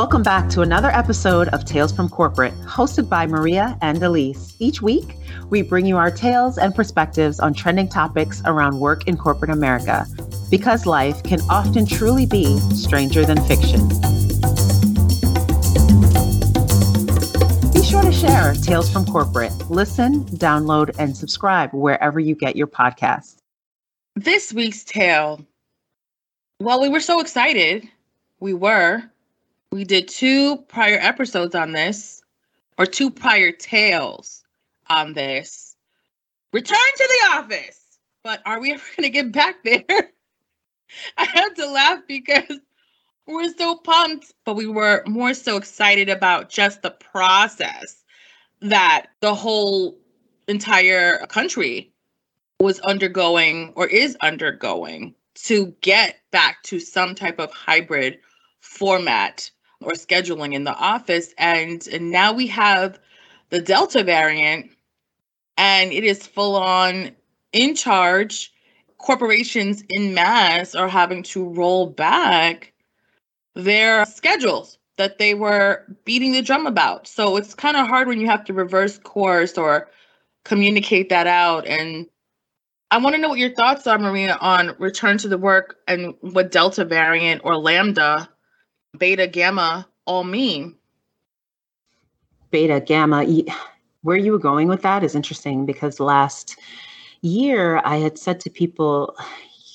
Welcome back to another episode of Tales from Corporate, hosted by Maria and Elise. Each week, we bring you our tales and perspectives on trending topics around work in corporate America, because life can often truly be stranger than fiction. Be sure to share Tales from Corporate. Listen, download, and subscribe wherever you get your podcasts. This week's tale, well, we were so excited. We were we did two prior episodes on this, or two prior tales on this. Return to the office. But are we ever going to get back there? I had to laugh because we're so pumped, but we were more so excited about just the process that the whole entire country was undergoing or is undergoing to get back to some type of hybrid format or scheduling in the office. And, and now we have the Delta variant, and it is full on in charge. Corporations in mass are having to roll back their schedules that they were beating the drum about. So it's kind of hard when you have to reverse course or communicate that out. And I want to know what your thoughts are, Maria, on return to the work and what Delta variant or Lambda beta gamma all mean? Beta gamma. Where you were going with that is interesting because last year I had said to people,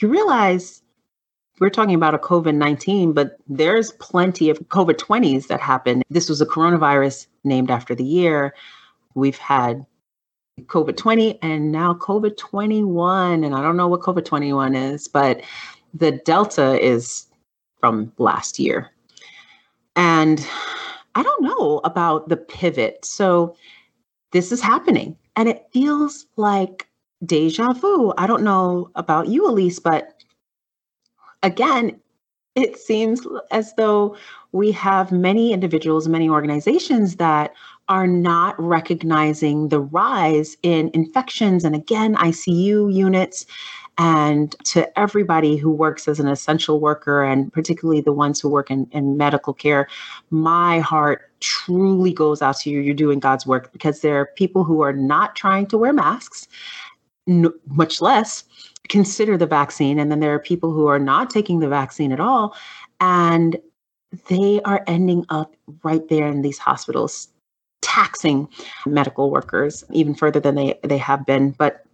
you realize we're talking about a COVID 19, but there's plenty of COVID 20s that happened. This was a coronavirus named after the year. We've had COVID 20 and now COVID 21. And I don't know what COVID 21 is, but the Delta is from last year. And I don't know about the pivot. So this is happening and it feels like deja vu. I don't know about you, Elise, but again, it seems as though we have many individuals, many organizations that are not recognizing the rise in infections and again, ICU units and to everybody who works as an essential worker, and particularly the ones who work in, in medical care, my heart truly goes out to you. You're doing God's work because there are people who are not trying to wear masks, much less consider the vaccine. And then there are people who are not taking the vaccine at all. And they are ending up right there in these hospitals, taxing medical workers even further than they, they have been. But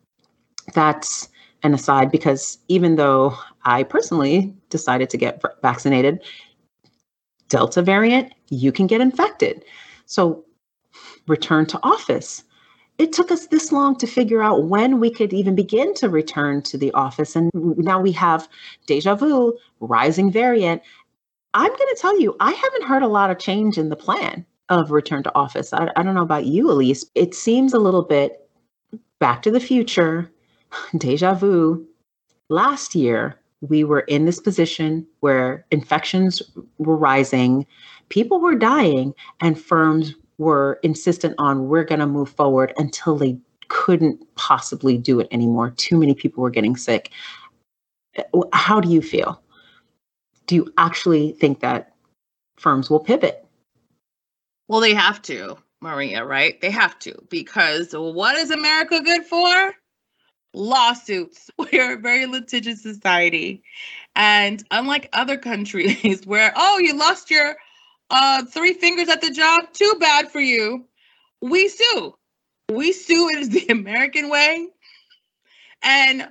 that's an aside because even though I personally decided to get vaccinated, Delta variant, you can get infected. So, return to office. It took us this long to figure out when we could even begin to return to the office. And now we have deja vu, rising variant. I'm going to tell you, I haven't heard a lot of change in the plan of return to office. I, I don't know about you, Elise. It seems a little bit back to the future, deja vu. Last year, we were in this position where infections were rising, people were dying, and firms were insistent on we're going to move forward until they couldn't possibly do it anymore. Too many people were getting sick. How do you feel? Do you actually think that firms will pivot? Well, they have to, Maria, right? They have to because what is America good for? Lawsuits. We're a very litigious society. And unlike other countries where, oh, you lost your uh, three fingers at the job, too bad for you. We sue. We sue. Is the American way. And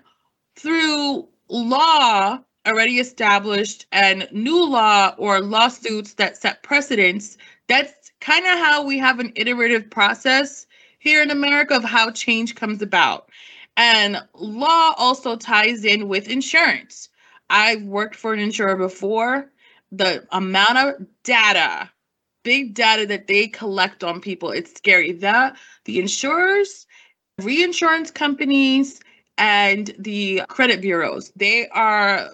through law already established and new law or lawsuits that set precedents, that's kind of how we have an iterative process here in America of how change comes about. And law also ties in with insurance. I've worked for an insurer before. The amount of data, big data that they collect on people, it's scary. That the insurers, reinsurance companies, and the credit bureaus, they are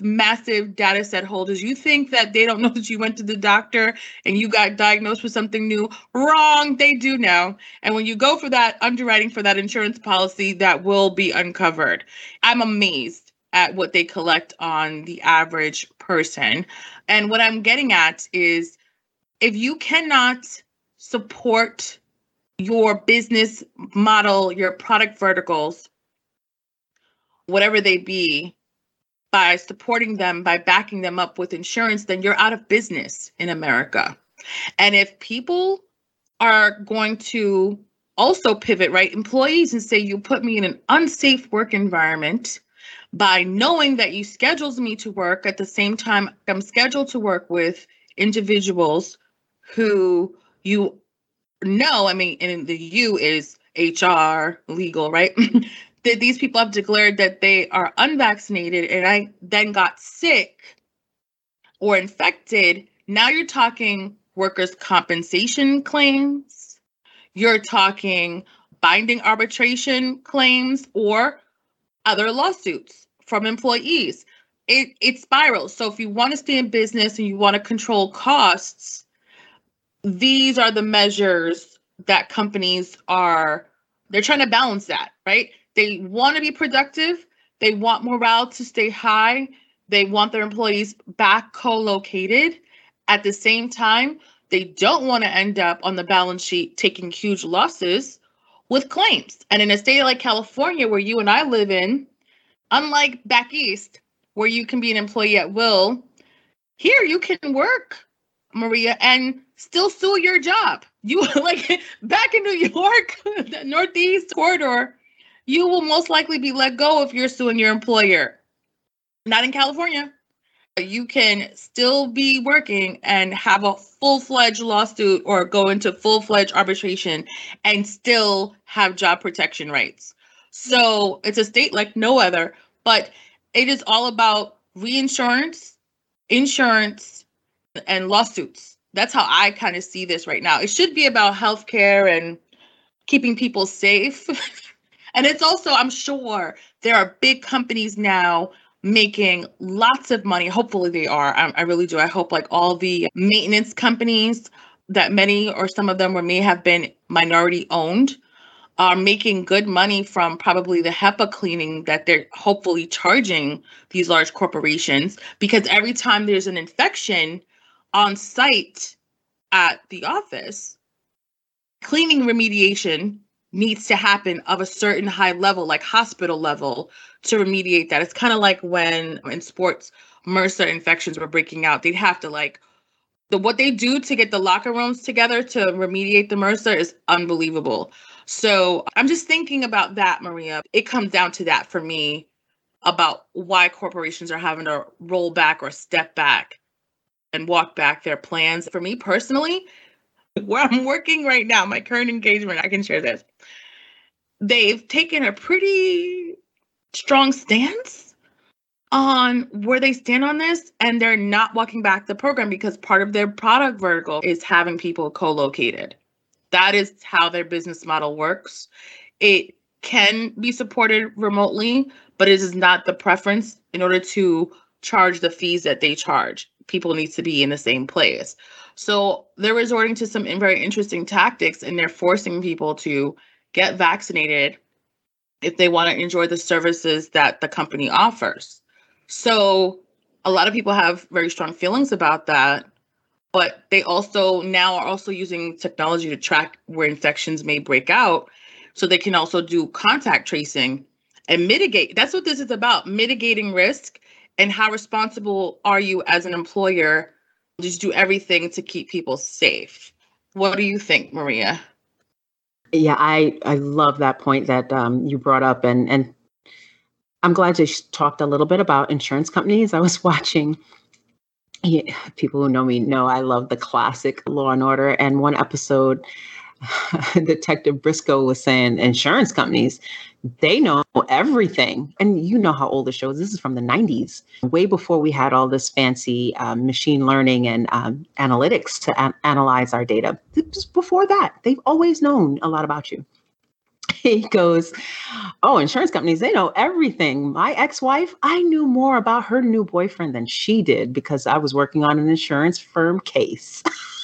massive data set holders. You think that they don't know that you went to the doctor and you got diagnosed with something new. Wrong. They do know. And when you go for that underwriting for that insurance policy, that will be uncovered. I'm amazed at what they collect on the average person. And what I'm getting at is if you cannot support your business model, your product verticals, whatever they be, by supporting them, by backing them up with insurance, then you're out of business in America. And if people are going to also pivot, right, employees and say, you put me in an unsafe work environment by knowing that you scheduled me to work at the same time I'm scheduled to work with individuals who you know, I mean, and the you is HR, legal, right? that these people have declared that they are unvaccinated and I then got sick or infected, now you're talking workers' compensation claims, you're talking binding arbitration claims or other lawsuits from employees. It, it spirals. So if you want to stay in business and you want to control costs, these are the measures that companies are they're trying to balance that, right? They want to be productive, they want morale to stay high, they want their employees back co-located. At the same time, they don't want to end up on the balance sheet taking huge losses with claims. And in a state like California, where you and I live in, unlike back east, where you can be an employee at will, here you can work, Maria, and still sue your job. You like back in New York, the Northeast corridor, you will most likely be let go if you're suing your employer. Not in California. You can still be working and have a full fledged lawsuit or go into full fledged arbitration and still have job protection rights. So it's a state like no other, but it is all about reinsurance, insurance, and lawsuits. That's how I kind of see this right now. It should be about healthcare and keeping people safe. and it's also, I'm sure, there are big companies now making lots of money. Hopefully, they are. I, I, really do. I hope like all the maintenance companies that many or some of them were may have been minority owned are making good money from probably the HEPA cleaning that they're hopefully charging these large corporations because every time there's an infection on site at the office, cleaning remediation needs to happen of a certain high level, like hospital level, to remediate that. It's kind of like when in sports, MRSA infections were breaking out. They'd have to like the what they do to get the locker rooms together to remediate the MRSA is unbelievable. So I'm just thinking about that, Maria. It comes down to that for me about why corporations are having to roll back or step back and walk back their plans. For me personally, where I'm working right now, my current engagement, I can share this. They've taken a pretty strong stance on where they stand on this, and they're not walking back the program because part of their product vertical is having people co located. That is how their business model works. It can be supported remotely, but it is not the preference in order to charge the fees that they charge. People need to be in the same place. So they're resorting to some very interesting tactics and they're forcing people to get vaccinated if they want to enjoy the services that the company offers. So a lot of people have very strong feelings about that, but they also now are also using technology to track where infections may break out so they can also do contact tracing and mitigate. That's what this is about, mitigating risk and how responsible are you as an employer just do everything to keep people safe. What do you think, Maria? Yeah, I I love that point that um, you brought up, and and I'm glad you talked a little bit about insurance companies. I was watching. People who know me know I love the classic Law and Order, and one episode Detective Briscoe was saying insurance companies, they know everything. And you know how old the show is. This is from the 90s, way before we had all this fancy um, machine learning and um, analytics to an- analyze our data. Before that, they've always known a lot about you. He goes, Oh, insurance companies, they know everything. My ex wife, I knew more about her new boyfriend than she did because I was working on an insurance firm case.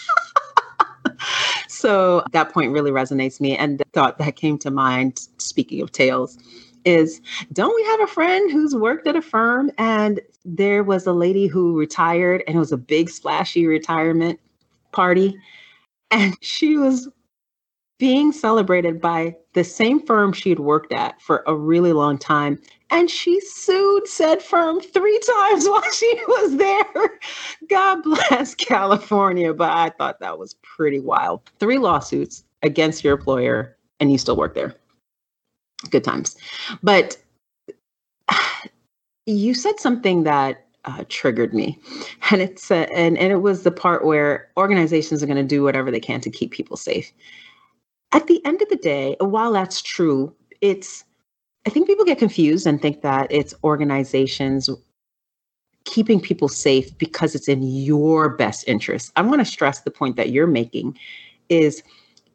So that point really resonates me. And the thought that came to mind, speaking of tales, is don't we have a friend who's worked at a firm and there was a lady who retired and it was a big splashy retirement party, and she was being celebrated by the same firm she'd worked at for a really long time. And she sued said firm three times while she was there. God bless California. But I thought that was pretty wild. Three lawsuits against your employer, and you still work there. Good times. But you said something that uh, triggered me, and it's and and it was the part where organizations are going to do whatever they can to keep people safe. At the end of the day, while that's true, it's I think people get confused and think that it's organizations keeping people safe because it's in your best interest. I want to stress the point that you're making is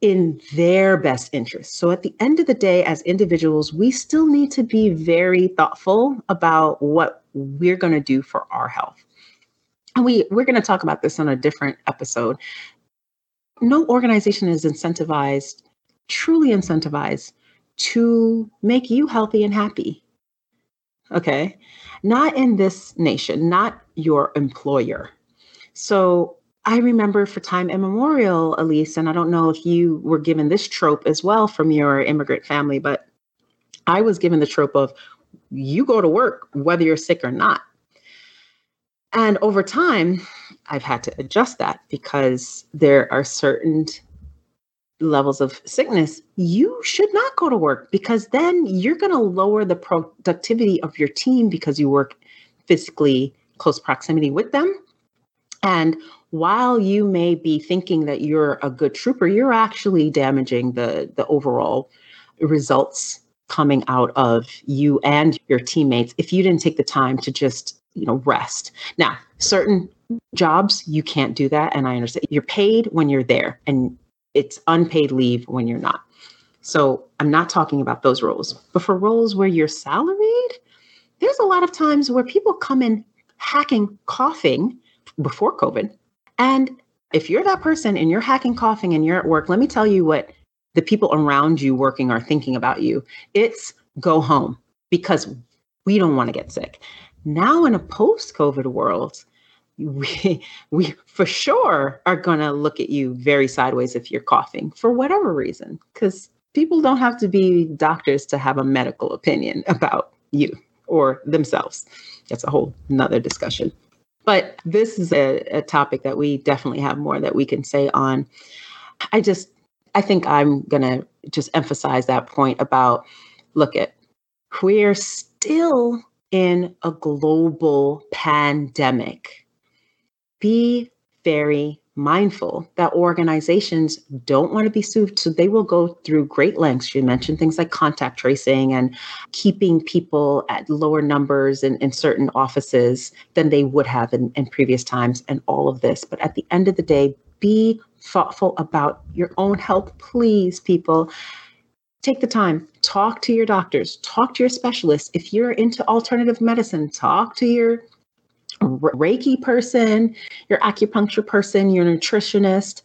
in their best interest. So at the end of the day, as individuals, we still need to be very thoughtful about what we're going to do for our health. And we, we're going to talk about this on a different episode. No organization is incentivized, truly incentivized, to make you healthy and happy. Okay. Not in this nation, not your employer. So I remember for time immemorial, Elise, and I don't know if you were given this trope as well from your immigrant family, but I was given the trope of you go to work whether you're sick or not. And over time, I've had to adjust that because there are certain levels of sickness, you should not go to work because then you're going to lower the productivity of your team because you work physically close proximity with them. And while you may be thinking that you're a good trooper, you're actually damaging the the overall results coming out of you and your teammates if you didn't take the time to just you know rest. Now, certain jobs you can't do that, and I understand you're paid when you're there, and it's unpaid leave when you're not. So I'm not talking about those roles, but for roles where you're salaried, there's a lot of times where people come in hacking, coughing before COVID and if you're that person and you're hacking, coughing, and you're at work, let me tell you what the people around you working are thinking about you. It's go home because we don't want to get sick. Now, in a post COVID world, we, we for sure are going to look at you very sideways if you're coughing for whatever reason, because people don't have to be doctors to have a medical opinion about you or themselves. That's a whole nother discussion. But this is a, a topic that we definitely have more that we can say on. I just, I think I'm going to just emphasize that point about look at we're still in a global pandemic. Be very mindful that organizations don't want to be sued. So they will go through great lengths. You mentioned things like contact tracing and keeping people at lower numbers in, in certain offices than they would have in, in previous times and all of this. But at the end of the day, be thoughtful about your own health, please, people. Take the time, talk to your doctors, talk to your specialists. If you're into alternative medicine, talk to your Reiki person, your acupuncture person, your nutritionist,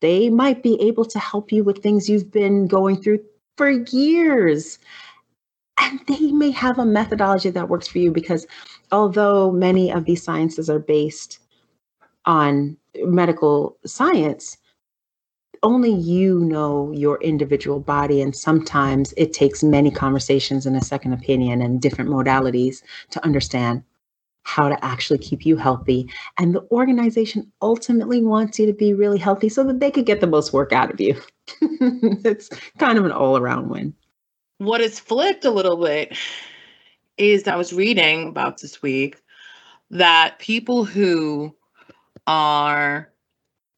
they might be able to help you with things you've been going through for years. And they may have a methodology that works for you because although many of these sciences are based on medical science, only you know your individual body. And sometimes it takes many conversations and a second opinion and different modalities to understand how to actually keep you healthy. And the organization ultimately wants you to be really healthy so that they could get the most work out of you. it's kind of an all around win. What is flipped a little bit is I was reading about this week that people who are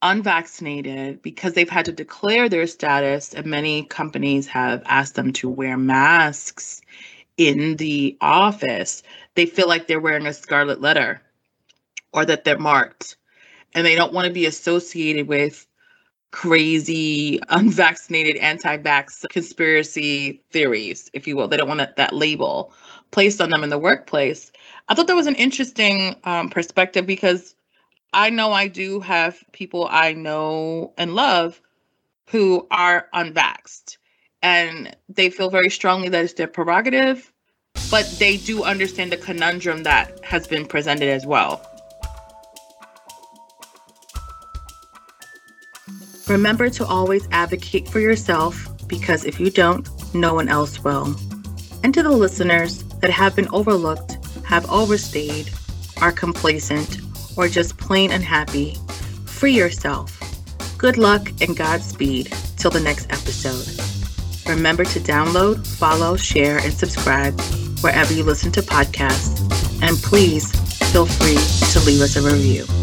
unvaccinated because they've had to declare their status and many companies have asked them to wear masks in the office, they feel like they're wearing a scarlet letter or that they're marked. And they don't want to be associated with crazy, unvaccinated, anti vax conspiracy theories, if you will. They don't want that, that label placed on them in the workplace. I thought that was an interesting um, perspective because I know I do have people I know and love who are unvaxxed and they feel very strongly that it's their prerogative, but they do understand the conundrum that has been presented as well. Remember to always advocate for yourself because if you don't, no one else will. And to the listeners that have been overlooked, have overstayed, are complacent, or just plain unhappy, free yourself. Good luck and Godspeed till the next episode. Remember to download, follow, share, and subscribe wherever you listen to podcasts. And please feel free to leave us a review.